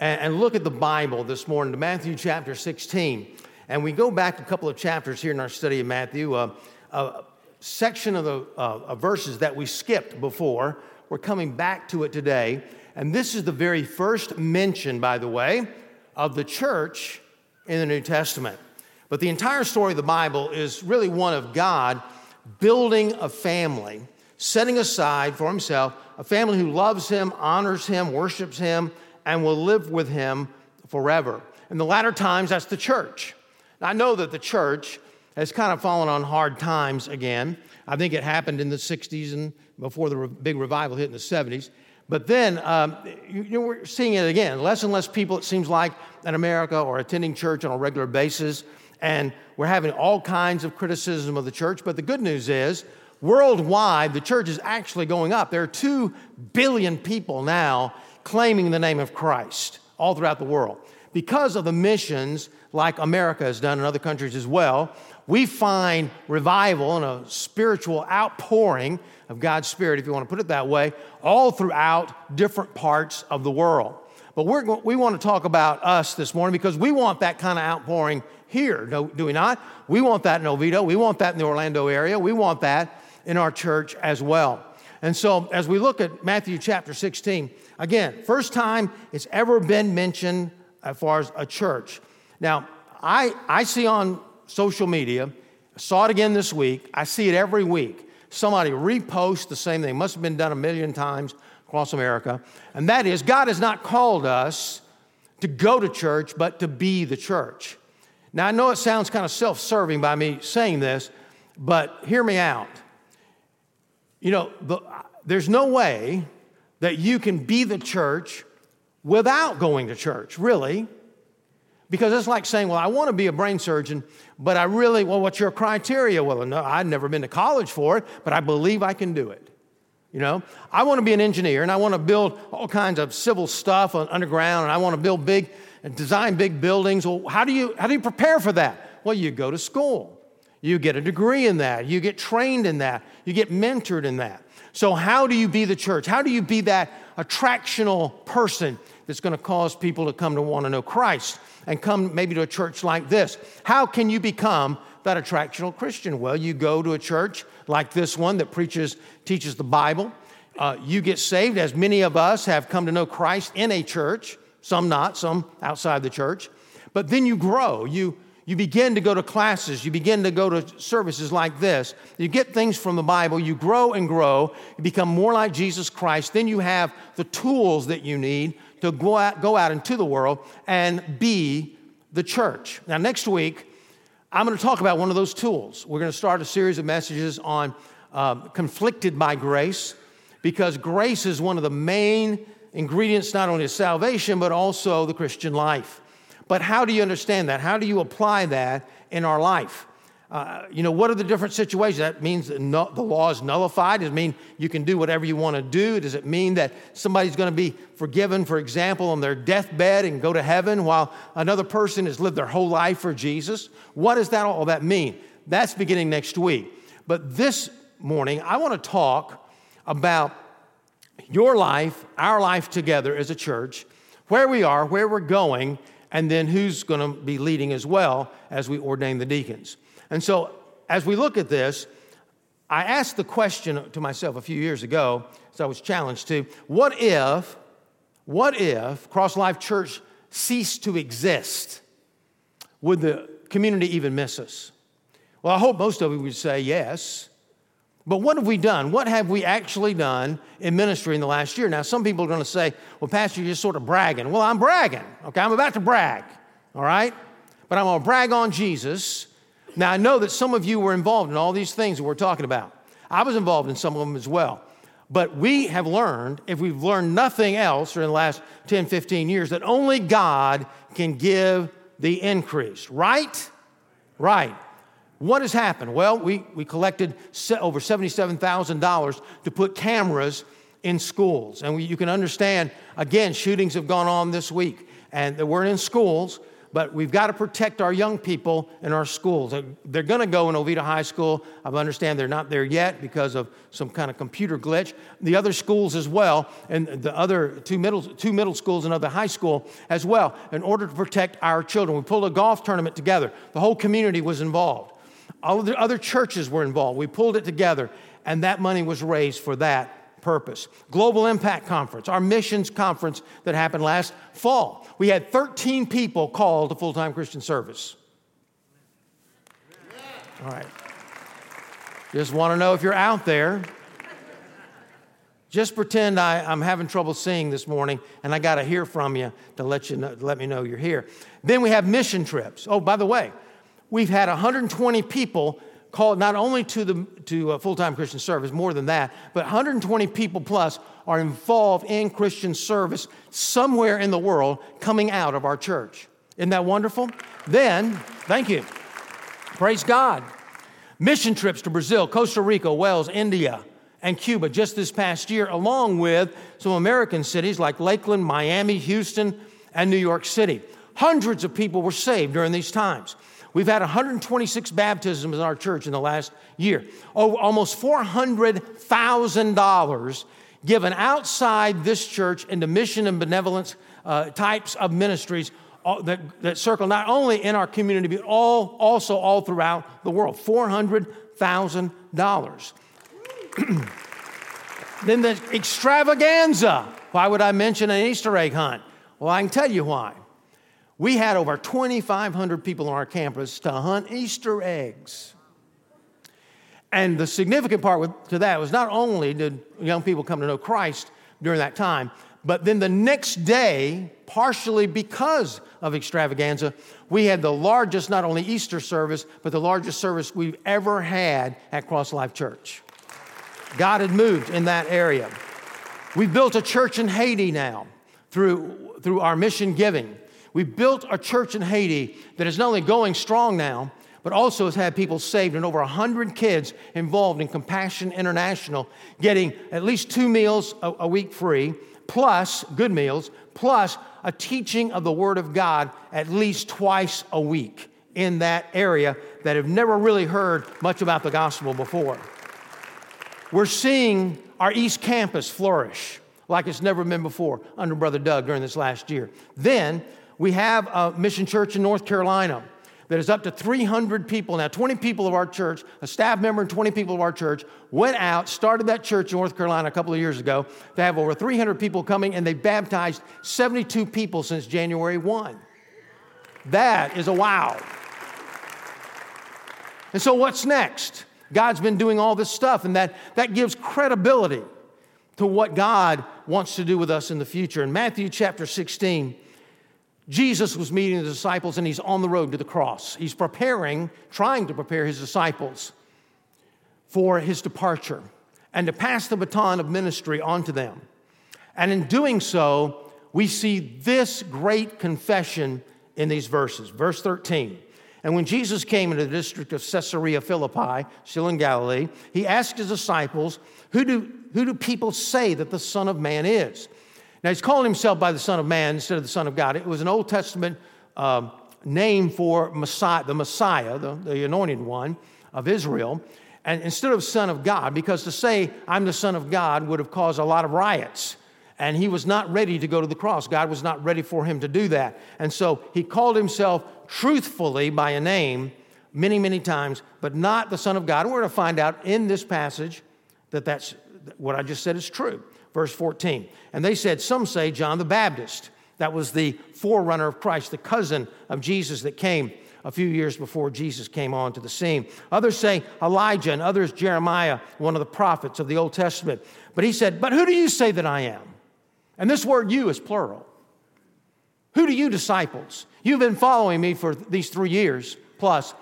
and, and look at the Bible this morning to Matthew chapter 16. And we go back a couple of chapters here in our study of Matthew, uh, a section of the uh, verses that we skipped before. We're coming back to it today. And this is the very first mention, by the way, of the church in the New Testament. But the entire story of the Bible is really one of God building a family, setting aside for himself a family who loves him, honors him, worships him, and will live with him forever. In the latter times, that's the church. Now, I know that the church has kind of fallen on hard times again. I think it happened in the 60s and before the big revival hit in the 70s. But then um, you, know, we're seeing it again. Less and less people, it seems like, in America are attending church on a regular basis. And we're having all kinds of criticism of the church. But the good news is, worldwide, the church is actually going up. There are 2 billion people now claiming the name of Christ all throughout the world. Because of the missions like America has done in other countries as well, we find revival and a spiritual outpouring of God's Spirit, if you want to put it that way, all throughout different parts of the world. But we're, we want to talk about us this morning because we want that kind of outpouring here, do, do we not? We want that in Oviedo. We want that in the Orlando area. We want that in our church as well. And so, as we look at Matthew chapter 16, again, first time it's ever been mentioned as far as a church. Now, I, I see on social media, saw it again this week, I see it every week somebody repost the same thing. Must have been done a million times across America. And that is, God has not called us to go to church, but to be the church. Now, I know it sounds kind of self serving by me saying this, but hear me out. You know, the, there's no way that you can be the church without going to church, really. Because it's like saying, well, I want to be a brain surgeon, but I really, well, what's your criteria? Well, no, I've never been to college for it, but I believe I can do it. You know, I want to be an engineer and I want to build all kinds of civil stuff underground and I want to build big and design big buildings. Well, how do you how do you prepare for that? Well, you go to school. You get a degree in that. You get trained in that. You get mentored in that. So, how do you be the church? How do you be that attractional person that's going to cause people to come to want to know Christ? and come maybe to a church like this. How can you become that attractional Christian? Well, you go to a church like this one that preaches, teaches the Bible. Uh, you get saved, as many of us have come to know Christ in a church, some not, some outside the church. But then you grow. You, you begin to go to classes. You begin to go to services like this. You get things from the Bible. You grow and grow. You become more like Jesus Christ. Then you have the tools that you need to go out, go out into the world and be the church. Now, next week, I'm going to talk about one of those tools. We're going to start a series of messages on um, conflicted by grace, because grace is one of the main ingredients not only of salvation, but also the Christian life. But how do you understand that? How do you apply that in our life? Uh, you know, what are the different situations? That means that no, the law is nullified. Does it mean you can do whatever you want to do? Does it mean that somebody's going to be forgiven, for example, on their deathbed and go to heaven while another person has lived their whole life for Jesus? What does that all that mean? That's beginning next week. But this morning, I want to talk about your life, our life together as a church, where we are, where we're going, and then who's going to be leading as well as we ordain the deacons. And so, as we look at this, I asked the question to myself a few years ago, as I was challenged to what if, what if Cross Life Church ceased to exist? Would the community even miss us? Well, I hope most of you would say yes. But what have we done? What have we actually done in ministry in the last year? Now, some people are going to say, well, Pastor, you're just sort of bragging. Well, I'm bragging. Okay, I'm about to brag. All right? But I'm going to brag on Jesus now, I know that some of you were involved in all these things that we're talking about. I was involved in some of them as well. But we have learned, if we've learned nothing else in the last 10, 15 years, that only God can give the increase, right? Right. What has happened? Well, we, we collected over $77,000 to put cameras in schools. And we, you can understand, again, shootings have gone on this week, and they weren't in schools, but we've got to protect our young people in our schools. They're going to go in Oviedo High School. I understand they're not there yet because of some kind of computer glitch. The other schools as well, and the other two middle, two middle schools and other high school as well, in order to protect our children. We pulled a golf tournament together. The whole community was involved. All of the other churches were involved. We pulled it together, and that money was raised for that purpose. Global Impact Conference, our missions conference that happened last fall. We had 13 people called to full time Christian service. All right. Just want to know if you're out there. Just pretend I, am having trouble seeing this morning and I got to hear from you to let, you know, let me know you're here. Then we have mission trips. Oh, by the way, we've had 120 people called not only to the to uh, full-time Christian service, more than that, but 120 people plus are involved in Christian service somewhere in the world coming out of our church. Isn't that wonderful? Then, thank you. Praise God. Mission trips to Brazil, Costa Rica, Wales, India, and Cuba just this past year, along with some American cities like Lakeland, Miami, Houston, and New York City. Hundreds of people were saved during these times. We've had 126 baptisms in our church in the last year. Over almost $400,000 given outside this church into mission and benevolence uh, types of ministries uh, that, that circle not only in our community, but all, also all throughout the world. $400,000. then the extravaganza. Why would I mention an Easter egg hunt? Well, I can tell you why. We had over 2,500 people on our campus to hunt Easter eggs. And the significant part with, to that was not only did young people come to know Christ during that time, but then the next day, partially because of extravaganza, we had the largest, not only Easter service, but the largest service we've ever had at Cross Life Church. God had moved in that area. We've built a church in Haiti now through, through our mission giving. We built a church in Haiti that is not only going strong now, but also has had people saved and over 100 kids involved in Compassion International getting at least two meals a, a, week free, plus good meals, plus a teaching of the Word of God at least twice a week in that area that have never really heard much about the gospel before. We're seeing our East Campus flourish like it's never been before under Brother Doug during this last year. Then we have a mission church in North Carolina that is up to 300 people now. 20 people of our church, a staff member and 20 people of our church, went out, started that church in North Carolina a couple of years ago. They have over 300 people coming, and they baptized 72 people since January 1. That is a wow. And so, what's next? God's been doing all this stuff, and that, that gives credibility to what God wants to do with us in the future. In Matthew chapter 16, Jesus was meeting the disciples and he's on the road to the cross. He's preparing, trying to prepare his disciples for his departure and to pass the baton of ministry onto them. And in doing so, we see this great confession in these verses. Verse 13. And when Jesus came into the district of Caesarea Philippi, still in Galilee, he asked his disciples, Who do, who do people say that the Son of Man is? Now, he's calling himself by the Son of Man instead of the Son of God. It was an Old Testament um, name for Messiah, the Messiah, the, the anointed one of Israel. And instead of Son of God, because to say, I'm the Son of God would have caused a lot of riots. And he was not ready to go to the cross. God was not ready for him to do that. And so he called himself truthfully by a name many, many times, but not the Son of God. We're going to find out in this passage that that's what I just said is true verse 14. And they said, Some say John the Baptist. That was the forerunner of Christ, the cousin of Jesus that came a few years before Jesus came onto the scene. Others say Elijah, and others Jeremiah, one of the prophets of the Old Testament. But he said, But who do you say that I am? And this word you is plural. Who do you, disciples? You've been following me for these three years plus.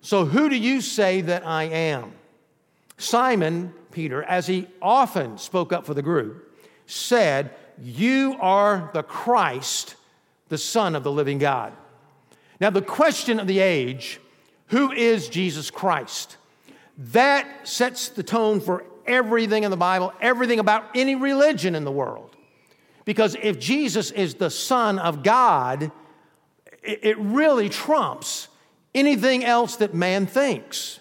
So who do you say that I am? Simon Peter, as he often spoke up for the group, said, You are the Christ, the Son of the living God. Now, the question of the age who is Jesus Christ? That sets the tone for everything in the Bible, everything about any religion in the world. Because if Jesus is the Son of God, it really trumps anything else that man thinks.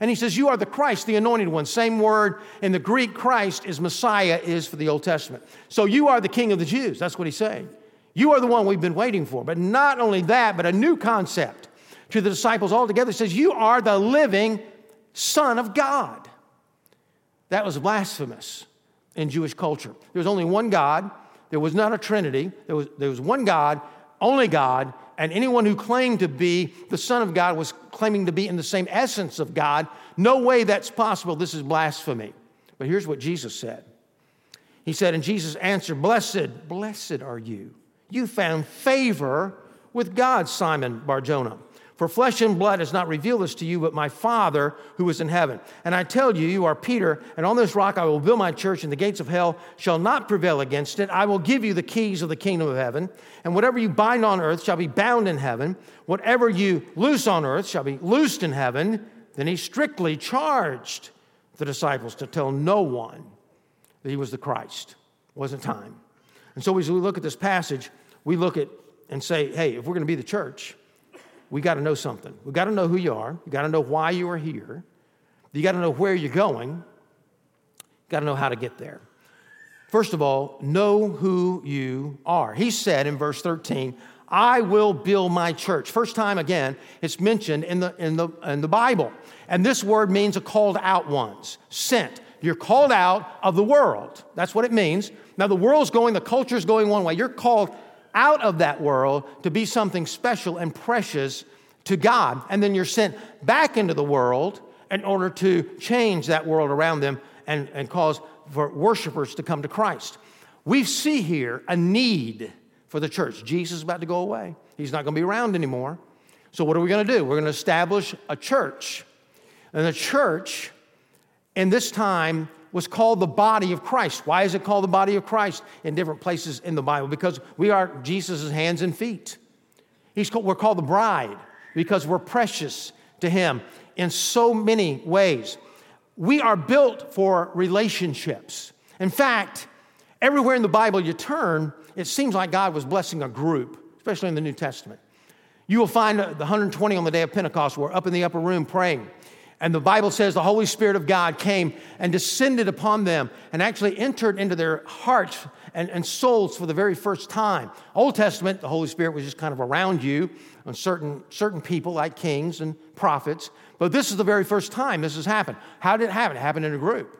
And he says, You are the Christ, the anointed one. Same word in the Greek, Christ is Messiah, is for the Old Testament. So you are the King of the Jews. That's what he's saying. You are the one we've been waiting for. But not only that, but a new concept to the disciples altogether. He says, You are the living Son of God. That was blasphemous in Jewish culture. There was only one God, there was not a Trinity, there was, there was one God, only God, and anyone who claimed to be the Son of God was claiming to be in the same essence of God. No way that's possible. This is blasphemy. But here's what Jesus said He said, and Jesus answered, Blessed, blessed are you. You found favor with God, Simon Barjona. For flesh and blood has not revealed this to you, but my Father who is in heaven. And I tell you, you are Peter, and on this rock I will build my church, and the gates of hell shall not prevail against it. I will give you the keys of the kingdom of heaven, and whatever you bind on earth shall be bound in heaven. Whatever you loose on earth shall be loosed in heaven. Then he strictly charged the disciples to tell no one that he was the Christ. It wasn't time. And so as we look at this passage, we look at and say, hey, if we're going to be the church, we got to know something. We got to know who you are. You got to know why you are here. You got to know where you're going. You got to know how to get there. First of all, know who you are. He said in verse 13, I will build my church. First time again, it's mentioned in the, in the, in the Bible. And this word means a called out ones, sent. You're called out of the world. That's what it means. Now, the world's going, the culture's going one way. You're called out of that world to be something special and precious to God. And then you're sent back into the world in order to change that world around them and, and cause for worshipers to come to Christ. We see here a need for the church. Jesus is about to go away, he's not going to be around anymore. So, what are we going to do? We're going to establish a church. And the church in this time was called the body of Christ. Why is it called the body of Christ in different places in the Bible? Because we are Jesus' hands and feet. He's called, we're called the bride because we're precious to Him in so many ways. We are built for relationships. In fact, everywhere in the Bible you turn, it seems like God was blessing a group, especially in the New Testament. You will find the 120 on the day of Pentecost were up in the upper room praying. And the Bible says the Holy Spirit of God came and descended upon them and actually entered into their hearts and, and souls for the very first time. Old Testament, the Holy Spirit was just kind of around you on certain, certain people like kings and prophets. But this is the very first time this has happened. How did it happen? It happened in a group.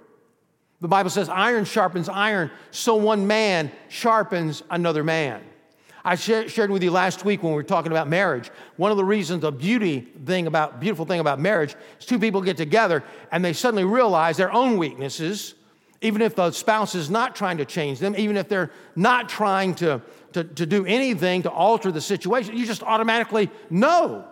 The Bible says iron sharpens iron, so one man sharpens another man. I shared with you last week when we were talking about marriage. One of the reasons, the beauty thing about, beautiful thing about marriage is two people get together and they suddenly realize their own weaknesses, even if the spouse is not trying to change them, even if they're not trying to, to, to do anything to alter the situation. You just automatically know.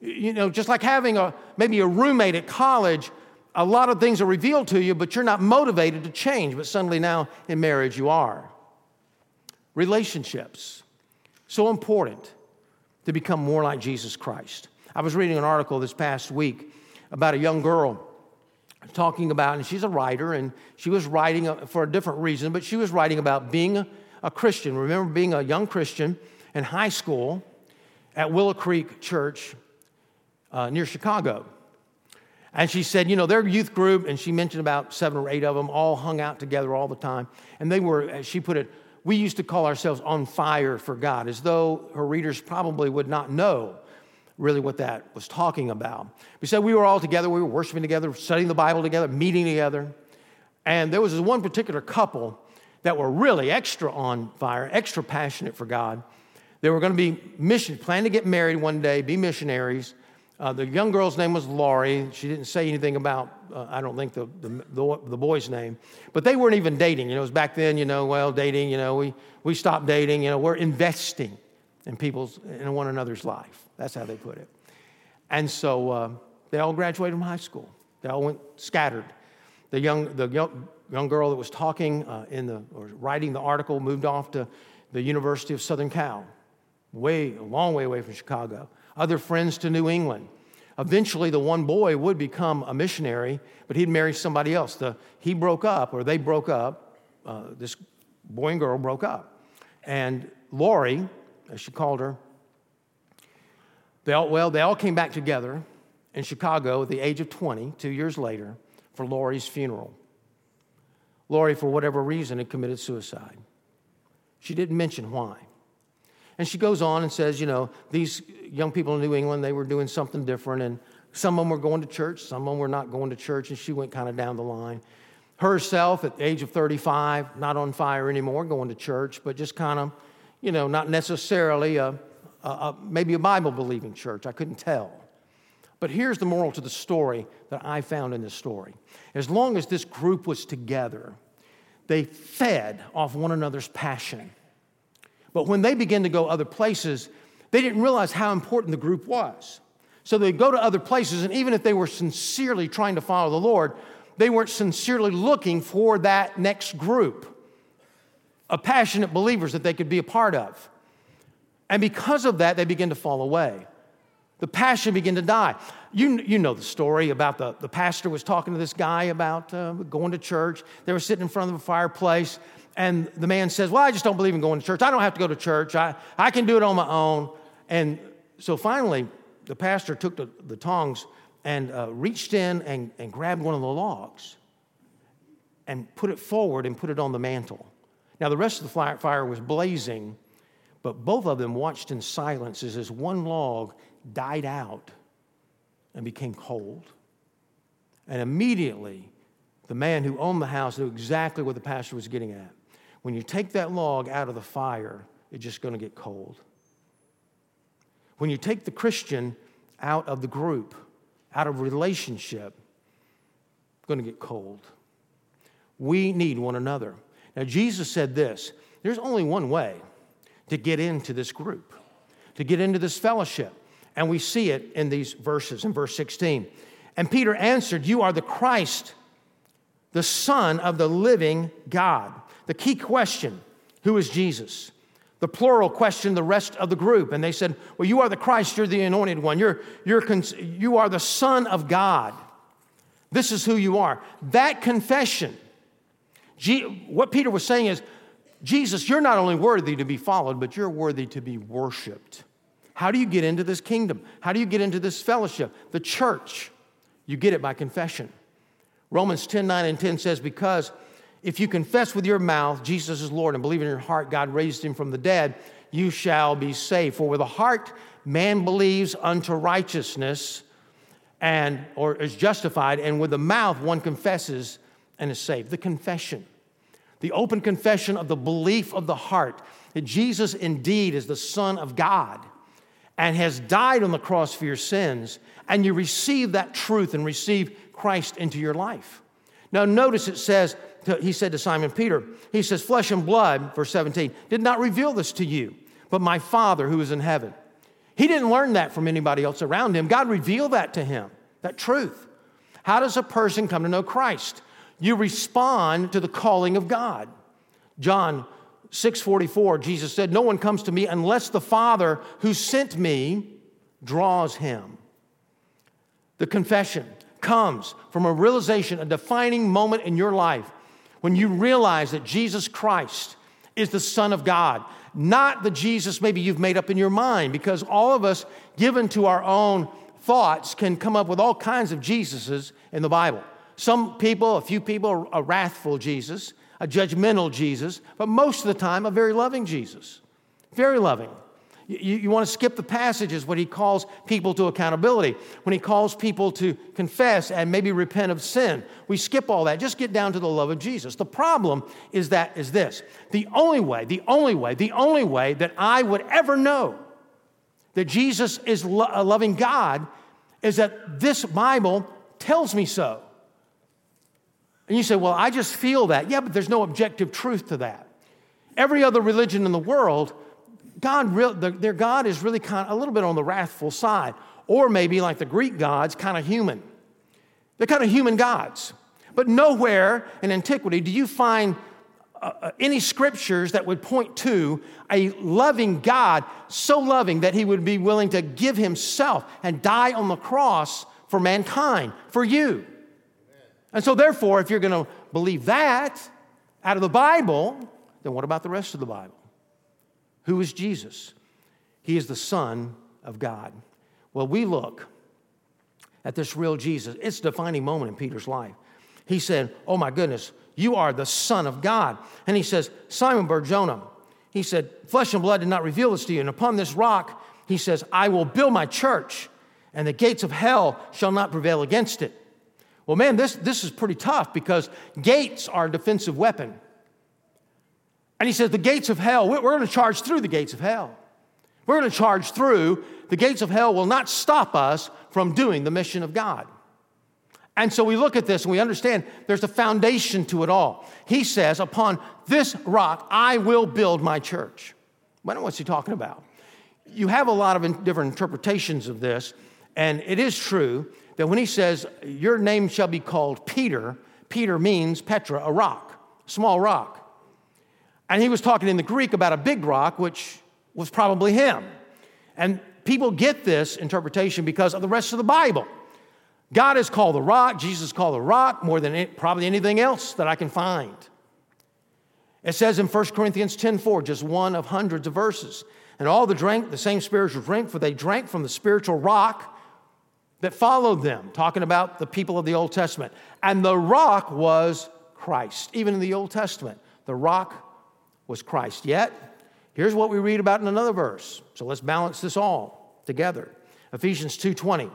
You know, just like having a maybe a roommate at college, a lot of things are revealed to you, but you're not motivated to change. But suddenly now in marriage, you are. Relationships. So important to become more like Jesus Christ. I was reading an article this past week about a young girl talking about, and she's a writer, and she was writing for a different reason, but she was writing about being a, Christian. Remember being a young Christian in high school at Willow Creek Church uh, near Chicago. And she said, you know, their youth group, and she mentioned about seven or eight of them, all hung out together all the time. And they were, as she put it, we used to call ourselves on fire for God, as though her readers probably would not know really what that was talking about. We said we were all together, we were worshiping together, studying the Bible together, meeting together. And there was this one particular couple that were really extra on fire, extra passionate for God. They were going to be mission, plan to get married one day, be missionaries. Uh, the young girl's name was Laurie. She didn't say anything about, uh, I don't think, the, the, the, boy's name. But they weren't even dating. You know, it was back then, you know, well, dating, you know, we, we stopped dating. You know, we're investing in people's, in one another's life. That's how they put it. And so uh, they all graduated from high school. They all went scattered. The young, the young, young girl that was talking uh, in the, or writing the article moved off to the University of Southern Cal, way, a long way away from Chicago other friends to New England. Eventually, the one boy would become a missionary, but he'd marry somebody else. The, he broke up, or they broke up. Uh, this boy and girl broke up. And Lori, as she called her, They all, well, they all came back together in Chicago at the age of 20, two years later, for Lori's funeral. Lori, for whatever reason, had committed suicide. She didn't mention why. And she goes on and says, you know, these young people in New England, they were doing something different, and some of them were going to church, some of them were not going to church, and she went kind of down the line. Herself, at the age of 35, not on fire anymore, going to church, but just kind of, you know, not necessarily a, a, a maybe a Bible believing church. I couldn't tell. But here's the moral to the story that I found in this story. As long as this group was together, they fed off one another's passion. But when they began to go other places, they didn't realize how important the group was. So they'd go to other places, and even if they were sincerely trying to follow the Lord, they weren't sincerely looking for that next group of passionate believers that they could be a part of. And because of that, they began to fall away. The passion began to die. You, you know the story about the, the pastor was talking to this guy about uh, going to church. They were sitting in front of a fireplace, and the man says, Well, I just don't believe in going to church. I don't have to go to church. I, I can do it on my own. And so finally, the pastor took the, the tongs and uh, reached in and, and grabbed one of the logs and put it forward and put it on the mantle. Now, the rest of the fire was blazing, but both of them watched in silence as this one log died out and became cold. And immediately, the man who owned the house knew exactly what the pastor was getting at. When you take that log out of the fire, it's just going to get cold. When you take the Christian out of the group, out of relationship, it's going to get cold. We need one another. Now, Jesus said this there's only one way to get into this group, to get into this fellowship. And we see it in these verses in verse 16. And Peter answered, You are the Christ, the Son of the living God. The key question who is Jesus? The plural questioned the rest of the group, and they said, Well, you are the Christ, you're the anointed one, you're, you're you are the Son of God. This is who you are. That confession, what Peter was saying is, Jesus, you're not only worthy to be followed, but you're worthy to be worshiped. How do you get into this kingdom? How do you get into this fellowship? The church. You get it by confession. Romans 10 9 and 10 says, Because if you confess with your mouth Jesus is Lord and believe in your heart God raised him from the dead, you shall be saved. For with the heart man believes unto righteousness and or is justified, and with the mouth one confesses and is saved. The confession. The open confession of the belief of the heart that Jesus indeed is the Son of God and has died on the cross for your sins, and you receive that truth and receive Christ into your life. Now, notice it says, he said to Simon Peter, he says, Flesh and blood, verse 17, did not reveal this to you, but my Father who is in heaven. He didn't learn that from anybody else around him. God revealed that to him, that truth. How does a person come to know Christ? You respond to the calling of God. John 6:44 Jesus said, "No one comes to me unless the Father who sent me draws him." The confession comes from a realization, a defining moment in your life when you realize that Jesus Christ is the Son of God, not the Jesus maybe you've made up in your mind, because all of us, given to our own thoughts, can come up with all kinds of Jesuses in the Bible. Some people, a few people, a wrathful Jesus a judgmental Jesus, but most of the time, a very loving Jesus. Very loving. You, you, want to skip the passages when he calls people to accountability, when he calls people to confess and maybe repent of sin. We skip all that. Just get down to the love of Jesus. The problem is that is this. The only way, the only way, the only way that I would ever know that Jesus is lo- a loving God is that this Bible tells me so. And you say, well, I just feel that. Yeah, but there's no objective truth to that. Every other religion in the world, God, their God is really kind of a little bit on the wrathful side. Or maybe like the Greek gods, kind of human. They're kind of human gods. But nowhere in antiquity do you find uh, uh, any scriptures that would point to a loving God, so loving that he would be willing to give himself and die on the cross for mankind, for you. And so, therefore, if you're going to believe that out of the Bible, then what about the rest of the Bible? Who is Jesus? He is the Son of God. Well, we look at this real Jesus. It's a defining moment in Peter's life. He said, Oh my goodness, you are the Son of God. And he says, Simon Barjona, he said, Flesh and blood did not reveal this to you. And upon this rock, he says, I will build my church, and the gates of hell shall not prevail against it. Well, man, this, this is pretty tough because gates are a defensive weapon. And he says, The gates of hell, we're, going to charge through the gates of hell. We're going to charge through. The gates of hell will not stop us from doing the mission of God. And so we look at this and we understand there's a foundation to it all. He says, Upon this rock, I will build my church. What's he talking about? You have a lot of different interpretations of this, and it is true that when he says, Your name shall be called Peter, Peter means Petra, a rock, small rock. And he was talking in the Greek about a big rock, which was probably him. And people get this interpretation because of the rest of the Bible. God is called the rock, Jesus is called the rock more than probably anything else that I can find. It says in 1 Corinthians 10:4, just one of hundreds of verses. And all the drank the same spiritual drink, for they drank from the spiritual rock that followed them, talking about the people of the Old Testament. And the rock was Christ. Even in the Old Testament, the rock was Christ. Yet, here's what we read about in another verse. So let's balance this all together. Ephesians 2:20.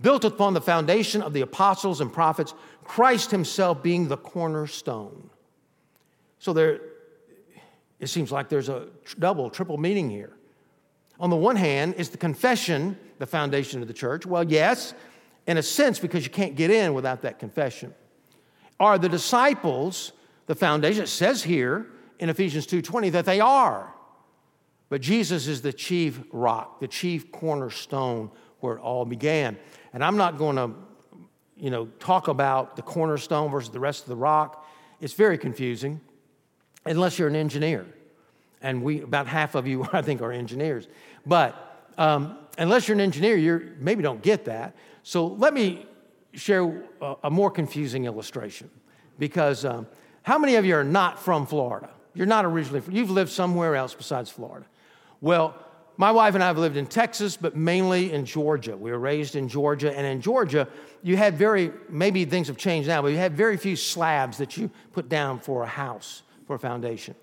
Built upon the foundation of the apostles and prophets, Christ himself being the cornerstone. So there it seems like there's a double, triple meaning here. On the one hand, is the confession the foundation of the church? Well, yes, in a sense, because you can't get in without that confession. Are the disciples the foundation? It says here in Ephesians 2:20 that they are. But Jesus is the chief rock, the chief cornerstone where it all began. And I'm not going to you know talk about the cornerstone versus the rest of the rock. It's very confusing unless you're an engineer. And we about half of you I think are engineers. But um, unless you're an engineer, you maybe don't get that. So let me share a, a more confusing illustration because um, how many of you are not from Florida? You're not originally, from, you've lived somewhere else besides Florida. Well, my wife and I have lived in Texas, but mainly in Georgia. We were raised in Georgia, and in Georgia, you had very, maybe things have changed now, but you had very few slabs that you put down for a house, for a foundation.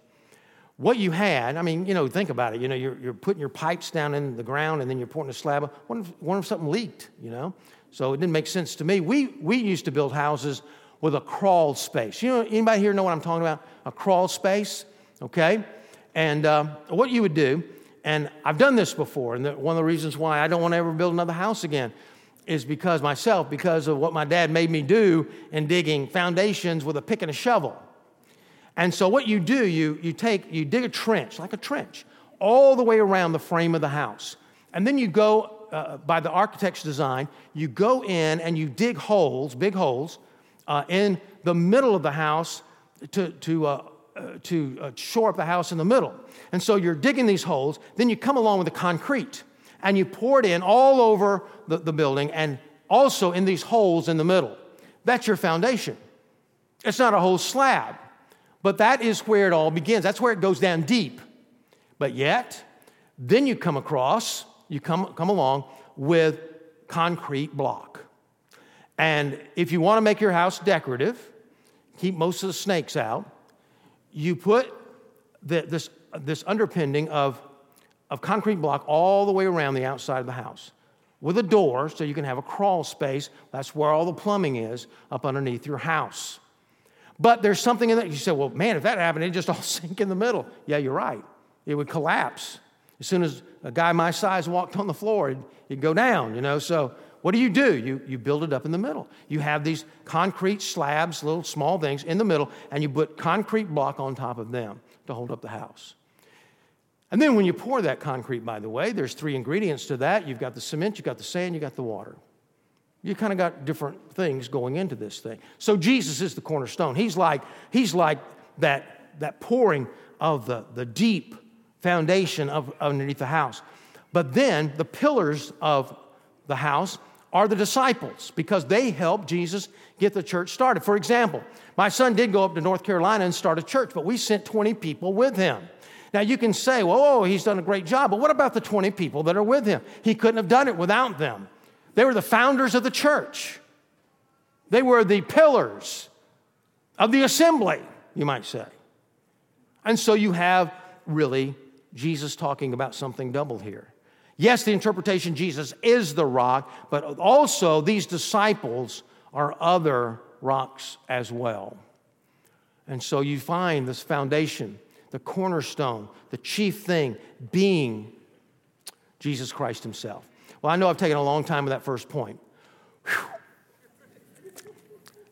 What you had, I mean, you know, think about it. You know, you're, you're putting your pipes down in the ground and then you're pouring a slab. What if, what if something leaked, you know? So it didn't make sense to me. We, we used to build houses with a crawl space. You know, anybody here know what I'm talking about? A crawl space, okay? And uh, what you would do, and I've done this before, and one of the reasons why I don't want to ever build another house again is because myself, because of what my dad made me do in digging foundations with a pick and a shovel. And so what you do, you, you take, you dig a trench, like a trench, all the way around the frame of the house. And then you go, uh, by the architect's design, you go in and you dig holes, big holes, uh, in the middle of the house to, to, uh, uh, to uh, shore up the house in the middle. And so you're digging these holes, then you come along with the concrete and you pour it in all over the, the building and also in these holes in the middle. That's your foundation. It's not a whole slab, but that is where it all begins. That's where it goes down deep. But yet, then you come across, you come, come along with concrete block. And if you want to make your house decorative, keep most of the snakes out, you put the, this, this underpinning of, of concrete block all the way around the outside of the house with a door so you can have a crawl space. That's where all the plumbing is up underneath your house. But there's something in that. You say, well, man, if that happened, it'd just all sink in the middle. Yeah, you're right. It would collapse. As soon as a guy my size walked on the floor, it'd, it'd go down, you know. So what do you do? You, you build it up in the middle. You have these concrete slabs, little small things in the middle, and you put concrete block on top of them to hold up the house. And then when you pour that concrete, by the way, there's three ingredients to that. You've got the cement, you've got the sand, you've got the water. You kind of got different things going into this thing. So Jesus is the cornerstone. He's like, he's like that, that pouring of the, the deep foundation of underneath the house. But then the pillars of the house are the disciples because they helped Jesus get the church started. For example, my son did go up to North Carolina and start a church, but we sent 20 people with him. Now you can say, well, oh, he's done a great job, but what about the 20 people that are with him? He couldn't have done it without them. They were the founders of the church, they were the pillars of the assembly, you might say. And so you have really Jesus talking about something double here. Yes, the interpretation Jesus is the rock, but also these disciples are other rocks as well. And so you find this foundation, the cornerstone, the chief thing being Jesus Christ Himself. Well, I know I've taken a long time with that first point. Whew.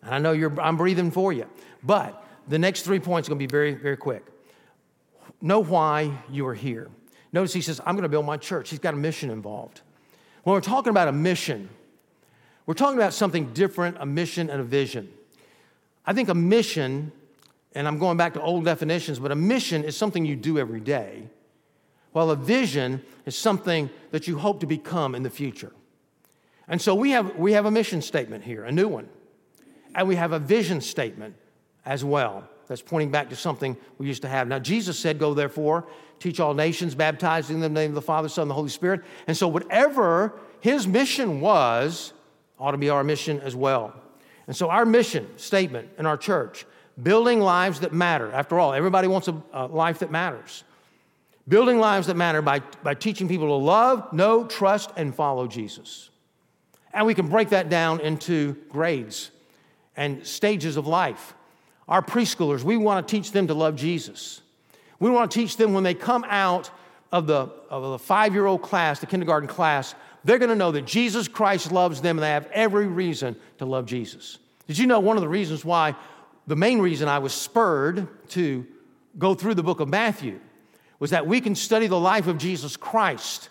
And I know you're, I'm breathing for you. But the next three points are going to be very, very quick. Know why you are here. Notice he says, I'm going to build my church. He's got a mission involved. When we're talking about a mission, we're talking about something different a mission and a vision. I think a mission, and I'm going back to old definitions, but a mission is something you do every day, while a vision is something that you hope to become in the future. And so we have, we have a mission statement here, a new one, and we have a vision statement as well. That's pointing back to something we used to have. Now, Jesus said, Go therefore, teach all nations, baptizing them in the name of the Father, Son, and the Holy Spirit. And so, whatever his mission was, ought to be our mission as well. And so, our mission statement in our church building lives that matter. After all, everybody wants a, a life that matters. Building lives that matter by, by teaching people to love, know, trust, and follow Jesus. And we can break that down into grades and stages of life. Our preschoolers, we want to teach them to love Jesus. We want to teach them when they come out of the, of the five year old class, the kindergarten class, they're going to know that Jesus Christ loves them and they have every reason to love Jesus. Did you know one of the reasons why, the main reason I was spurred to go through the book of Matthew was that we can study the life of Jesus Christ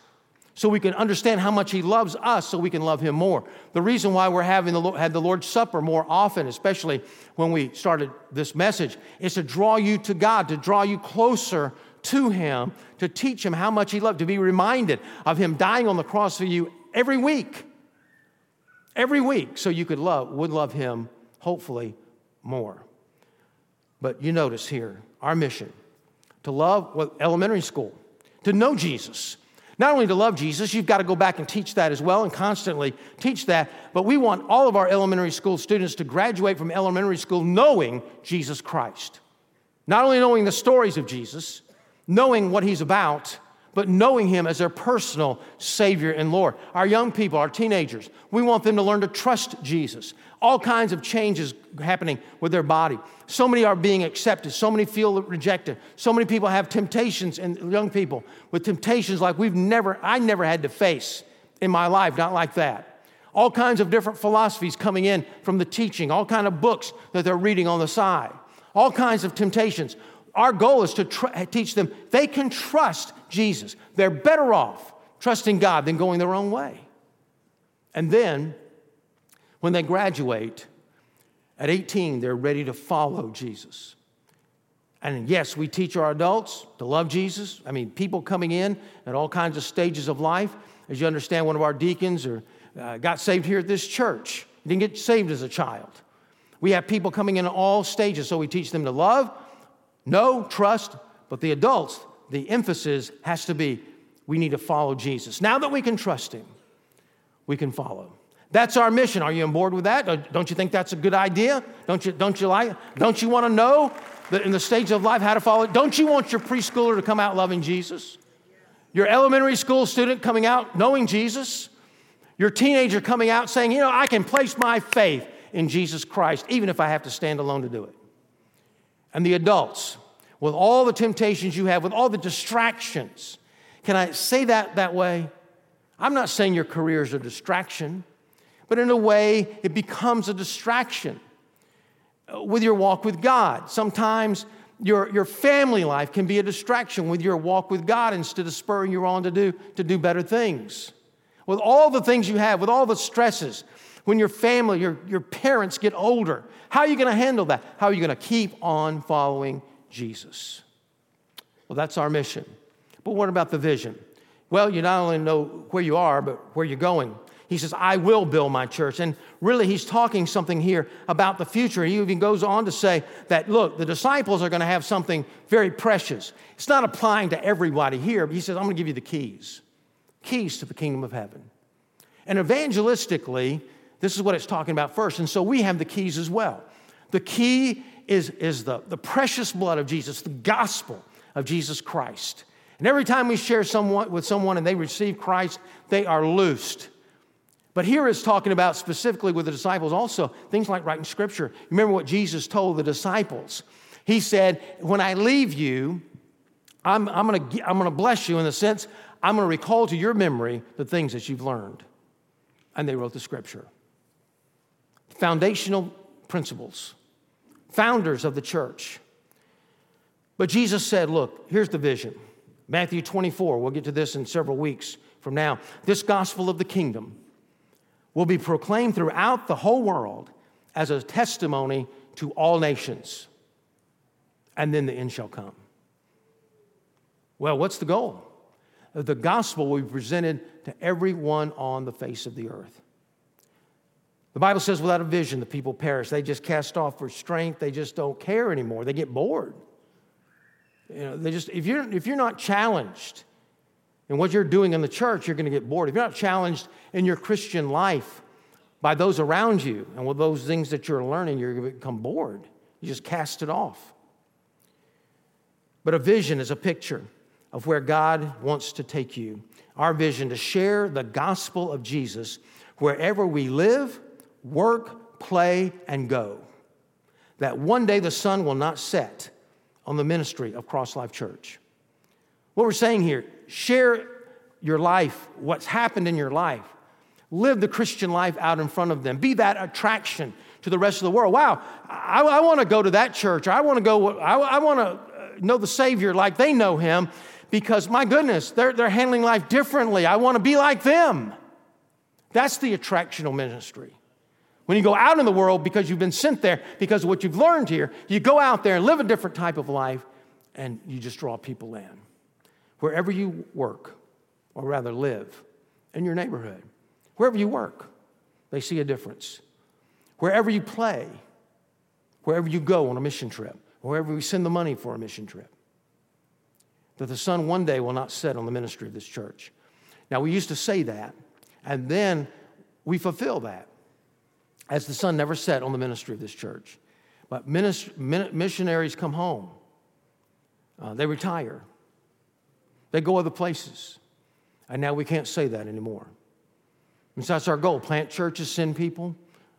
so we can understand how much he loves us so we can love him more. The reason why we're having the, had the Lord's Supper more often, especially when we started this message, is to draw you to God, to draw you closer to him, to teach him how much he loved, to be reminded of him dying on the cross for you every week. Every week, so you could love, would love him, hopefully, more. But you notice here, our mission to love well, elementary school, to know Jesus not only to love Jesus, you've got to go back and teach that as well and constantly teach that. But we want all of our elementary school students to graduate from elementary school knowing Jesus Christ. Not only knowing the stories of Jesus, knowing what he's about, but knowing him as their personal Savior and Lord. Our young people, our teenagers, we want them to learn to trust Jesus. All kinds of changes happening with their body. So many are being accepted, so many feel rejected. So many people have temptations, and young people with temptations like we've never, I never had to face in my life, not like that. All kinds of different philosophies coming in from the teaching, all kind of books that they're reading on the side. All kinds of temptations our goal is to tr- teach them they can trust Jesus. They're better off trusting God than going their own way. And then, when they graduate, at 18, they're ready to follow Jesus. And yes, we teach our adults to love Jesus. I mean, people coming in at all kinds of stages of life. As you understand, one of our deacons or, uh, got saved here at this church. He didn't get saved as a child. We have people coming in at all stages, so we teach them to love, know, trust, but the adults, the emphasis has to be we need to follow Jesus. Now that we can trust him, we can follow. That's our mission. Are you on board with that? Don't you think that's a good idea? Don't you, don't you like Don't you want to know that in the stage of life how to follow it? Don't you want your preschooler to come out loving Jesus? Your elementary school student coming out knowing Jesus? Your teenager coming out saying, you know, I can place my faith in Jesus Christ, even if I have to stand alone to do it and the adults, with all the temptations you have, with all the distractions. Can I say that that way? I'm not saying your career is a distraction, but in a way, it becomes a distraction uh, with your walk with God. Sometimes your, your family life can be a distraction with your walk with God instead of spurring you on to do, to do better things. With all the things you have, with all the stresses, when your family, your, your parents get older? How are you going to handle that? How are you going to keep on following Jesus? Well, that's our mission. But what about the vision? Well, you not only know where you are, but where you're going. He says, I will build my church. And really, he's talking something here about the future. He even goes on to say that, look, the disciples are going to have something very precious. It's not applying to everybody here, but he says, I'm going to give you the keys keys to the kingdom of heaven. And evangelistically, this is what it's talking about first. And so we have the keys as well. The key is, is the, the precious blood of Jesus, the gospel of Jesus Christ. And every time we share someone with someone and they receive Christ, they are loosed. But here it's talking about specifically with the disciples also things like writing scripture. Remember what Jesus told the disciples. He said, When I leave you, I'm, I'm going to I'm going to bless you in the sense I'm going to recall to your memory the things that you've learned. And they wrote the scripture. Foundational principles, founders of the church. But Jesus said, Look, here's the vision. Matthew 24, we'll get to this in several weeks from now. This gospel of the kingdom will be proclaimed throughout the whole world as a testimony to all nations. And then the end shall come. Well, what's the goal? The gospel will be presented to everyone on the face of the earth. The Bible says, without a vision, the people perish. They just cast off for strength. They just don't care anymore. They get bored. You know, they just, if, you're, if you're not challenged in what you're doing in the church, you're going to get bored. If you're not challenged in your Christian life by those around you and with those things that you're learning, you're going to become bored. You just cast it off. But a vision is a picture of where God wants to take you. Our vision to share the gospel of Jesus wherever we live, work, play, and go. That one day the sun will not set on the ministry of Cross Life Church. What we're saying here, share your life, what's happened in your life. Live the Christian life out in front of them. Be that attraction to the rest of the world. Wow, I, I want to go to that church. I want to go, I, I want to uh, know the Savior like they know him because my goodness, they're, they're handling life differently. I want to be like them. That's the attractional ministry. When you go out in the world because you've been sent there, because of what you've learned here, you go out there and live a different type of life and you just draw people in. Wherever you work, or rather live, in your neighborhood, wherever you work, they see a difference. Wherever you play, wherever you go on a mission trip, wherever we send the money for a mission trip, that the sun one day will not set on the ministry of this church. Now, we used to say that, and then we fulfill that as the sun never set on the ministry of this church. But missionaries come home, uh, they retire, they go other places. And now we can't say that anymore. And so that's our goal plant churches, send people,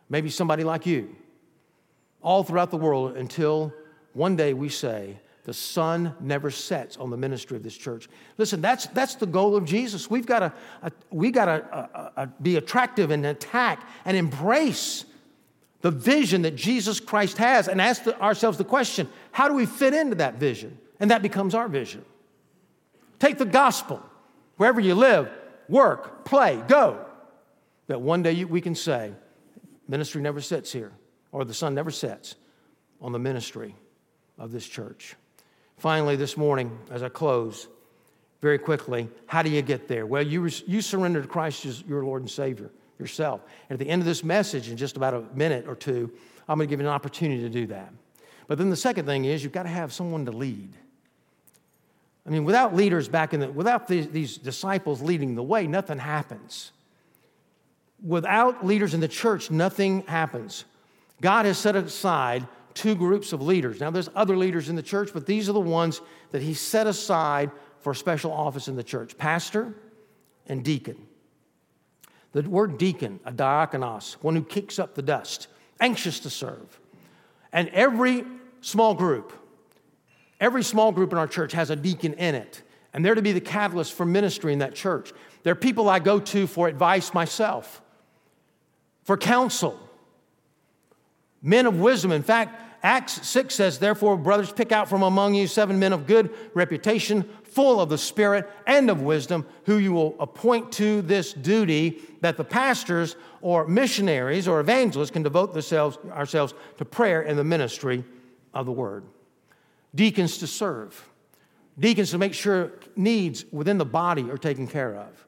maybe somebody like you, all throughout the world until one day we say, the sun never sets on the ministry of this church. Listen, that's, that's the goal of Jesus. We've got to, uh, we got to uh, uh, be attractive and attack and embrace the vision that Jesus Christ has and ask the, ourselves the question how do we fit into that vision? And that becomes our vision. Take the gospel wherever you live, work, play, go. That one day we can say, ministry never sits here, or the sun never sets on the ministry of this church. Finally, this morning, as I close, very quickly, how do you get there? Well, you, you surrender to Christ as your Lord and Savior yourself. And at the end of this message, in just about a minute or two, I'm going to give you an opportunity to do that. But then the second thing is you've got to have someone to lead. I mean, without leaders back in the, without these, these disciples leading the way, nothing happens. Without leaders in the church, nothing happens. God has set aside two groups of leaders. Now, there's other leaders in the church, but these are the ones that he set aside for special office in the church pastor and deacon. The word deacon, a diakonos, one who kicks up the dust, anxious to serve. And every small group, every small group in our church has a deacon in it. And they're to be the catalyst for ministry in that church. They're people I go to for advice myself, for counsel, men of wisdom. In fact, Acts 6 says, Therefore, brothers, pick out from among you seven men of good reputation, full of the Spirit and of wisdom, who you will appoint to this duty, that the pastors or missionaries or evangelists can devote themselves, ourselves to prayer and the ministry of the word. Deacons to serve, deacons to make sure needs within the body are taken care of.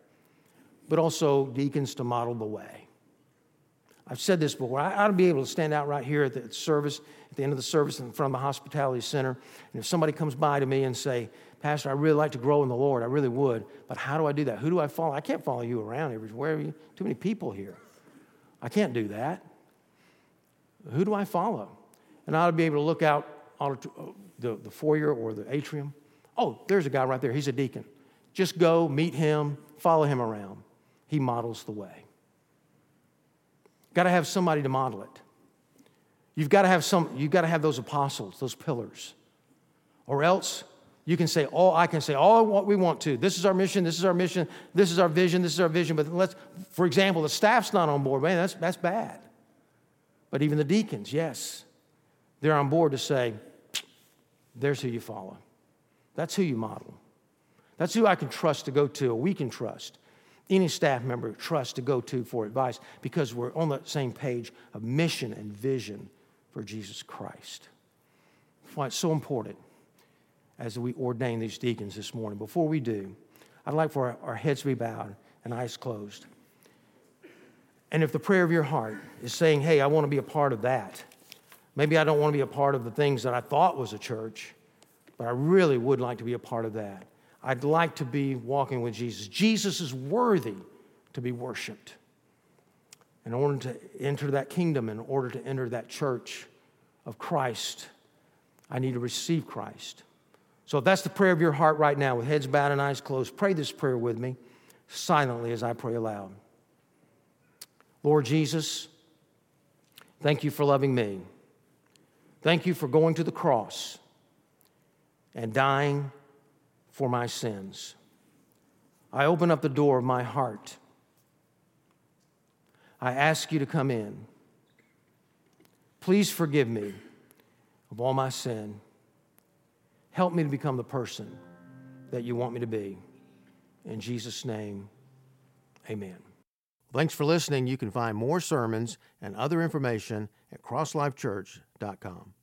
but also deacons to model the way. I've said this before. I ought to be able to stand out right here at the service, at the end of the service in front of the hospitality center. And if somebody comes by to me and say, Pastor, I really like to grow in the Lord, I really would, but how do I do that? Who do I follow? I can't follow you around everywhere. Too many people here. I can't do that. Who do I follow? And I ought to be able to look out the, the foyer or the atrium. Oh, there's a guy right there. He's a deacon. Just go, meet him, follow him around. He models the way. Got to have somebody to model it. You've got to have some, you've got to have those apostles, those pillars. Or else you can say all I can say all what we want to. This is our mission, this is our mission, this is our vision, this is our vision. But let's, for example, the staff's not on board. Man, that's that's bad. But even the deacons, yes, they're on board to say, there's who you follow. That's who you model. That's who I can trust to go to, or we can trust any staff member trust to go to for advice because we're on the same page of mission and vision for Jesus Christ. Why it's so important as we ordain these deacons this morning. Before we do, I'd like for our heads to be bowed and eyes closed. And if the prayer of your heart is saying, hey, I want to be a part of that, maybe I don't want to be a part of the things that I thought was a church, but I really would like to be a part of that. I'd like to be walking with Jesus. Jesus is worthy to be worshiped. In order to enter that kingdom, in order to enter that church of Christ, I need to receive Christ. So if that's the prayer of your heart right now, with heads bowed and eyes closed, pray this prayer with me silently as I pray aloud. Lord Jesus, thank you for loving me. Thank you for going to the cross and dying for my sins. I open up the door of my heart. I ask you to come in. Please forgive me of all my sin. Help me to become the person that you want me to be. In Jesus' name, amen. Thanks for listening. You can find more sermons and other information at crosslifechurch.com.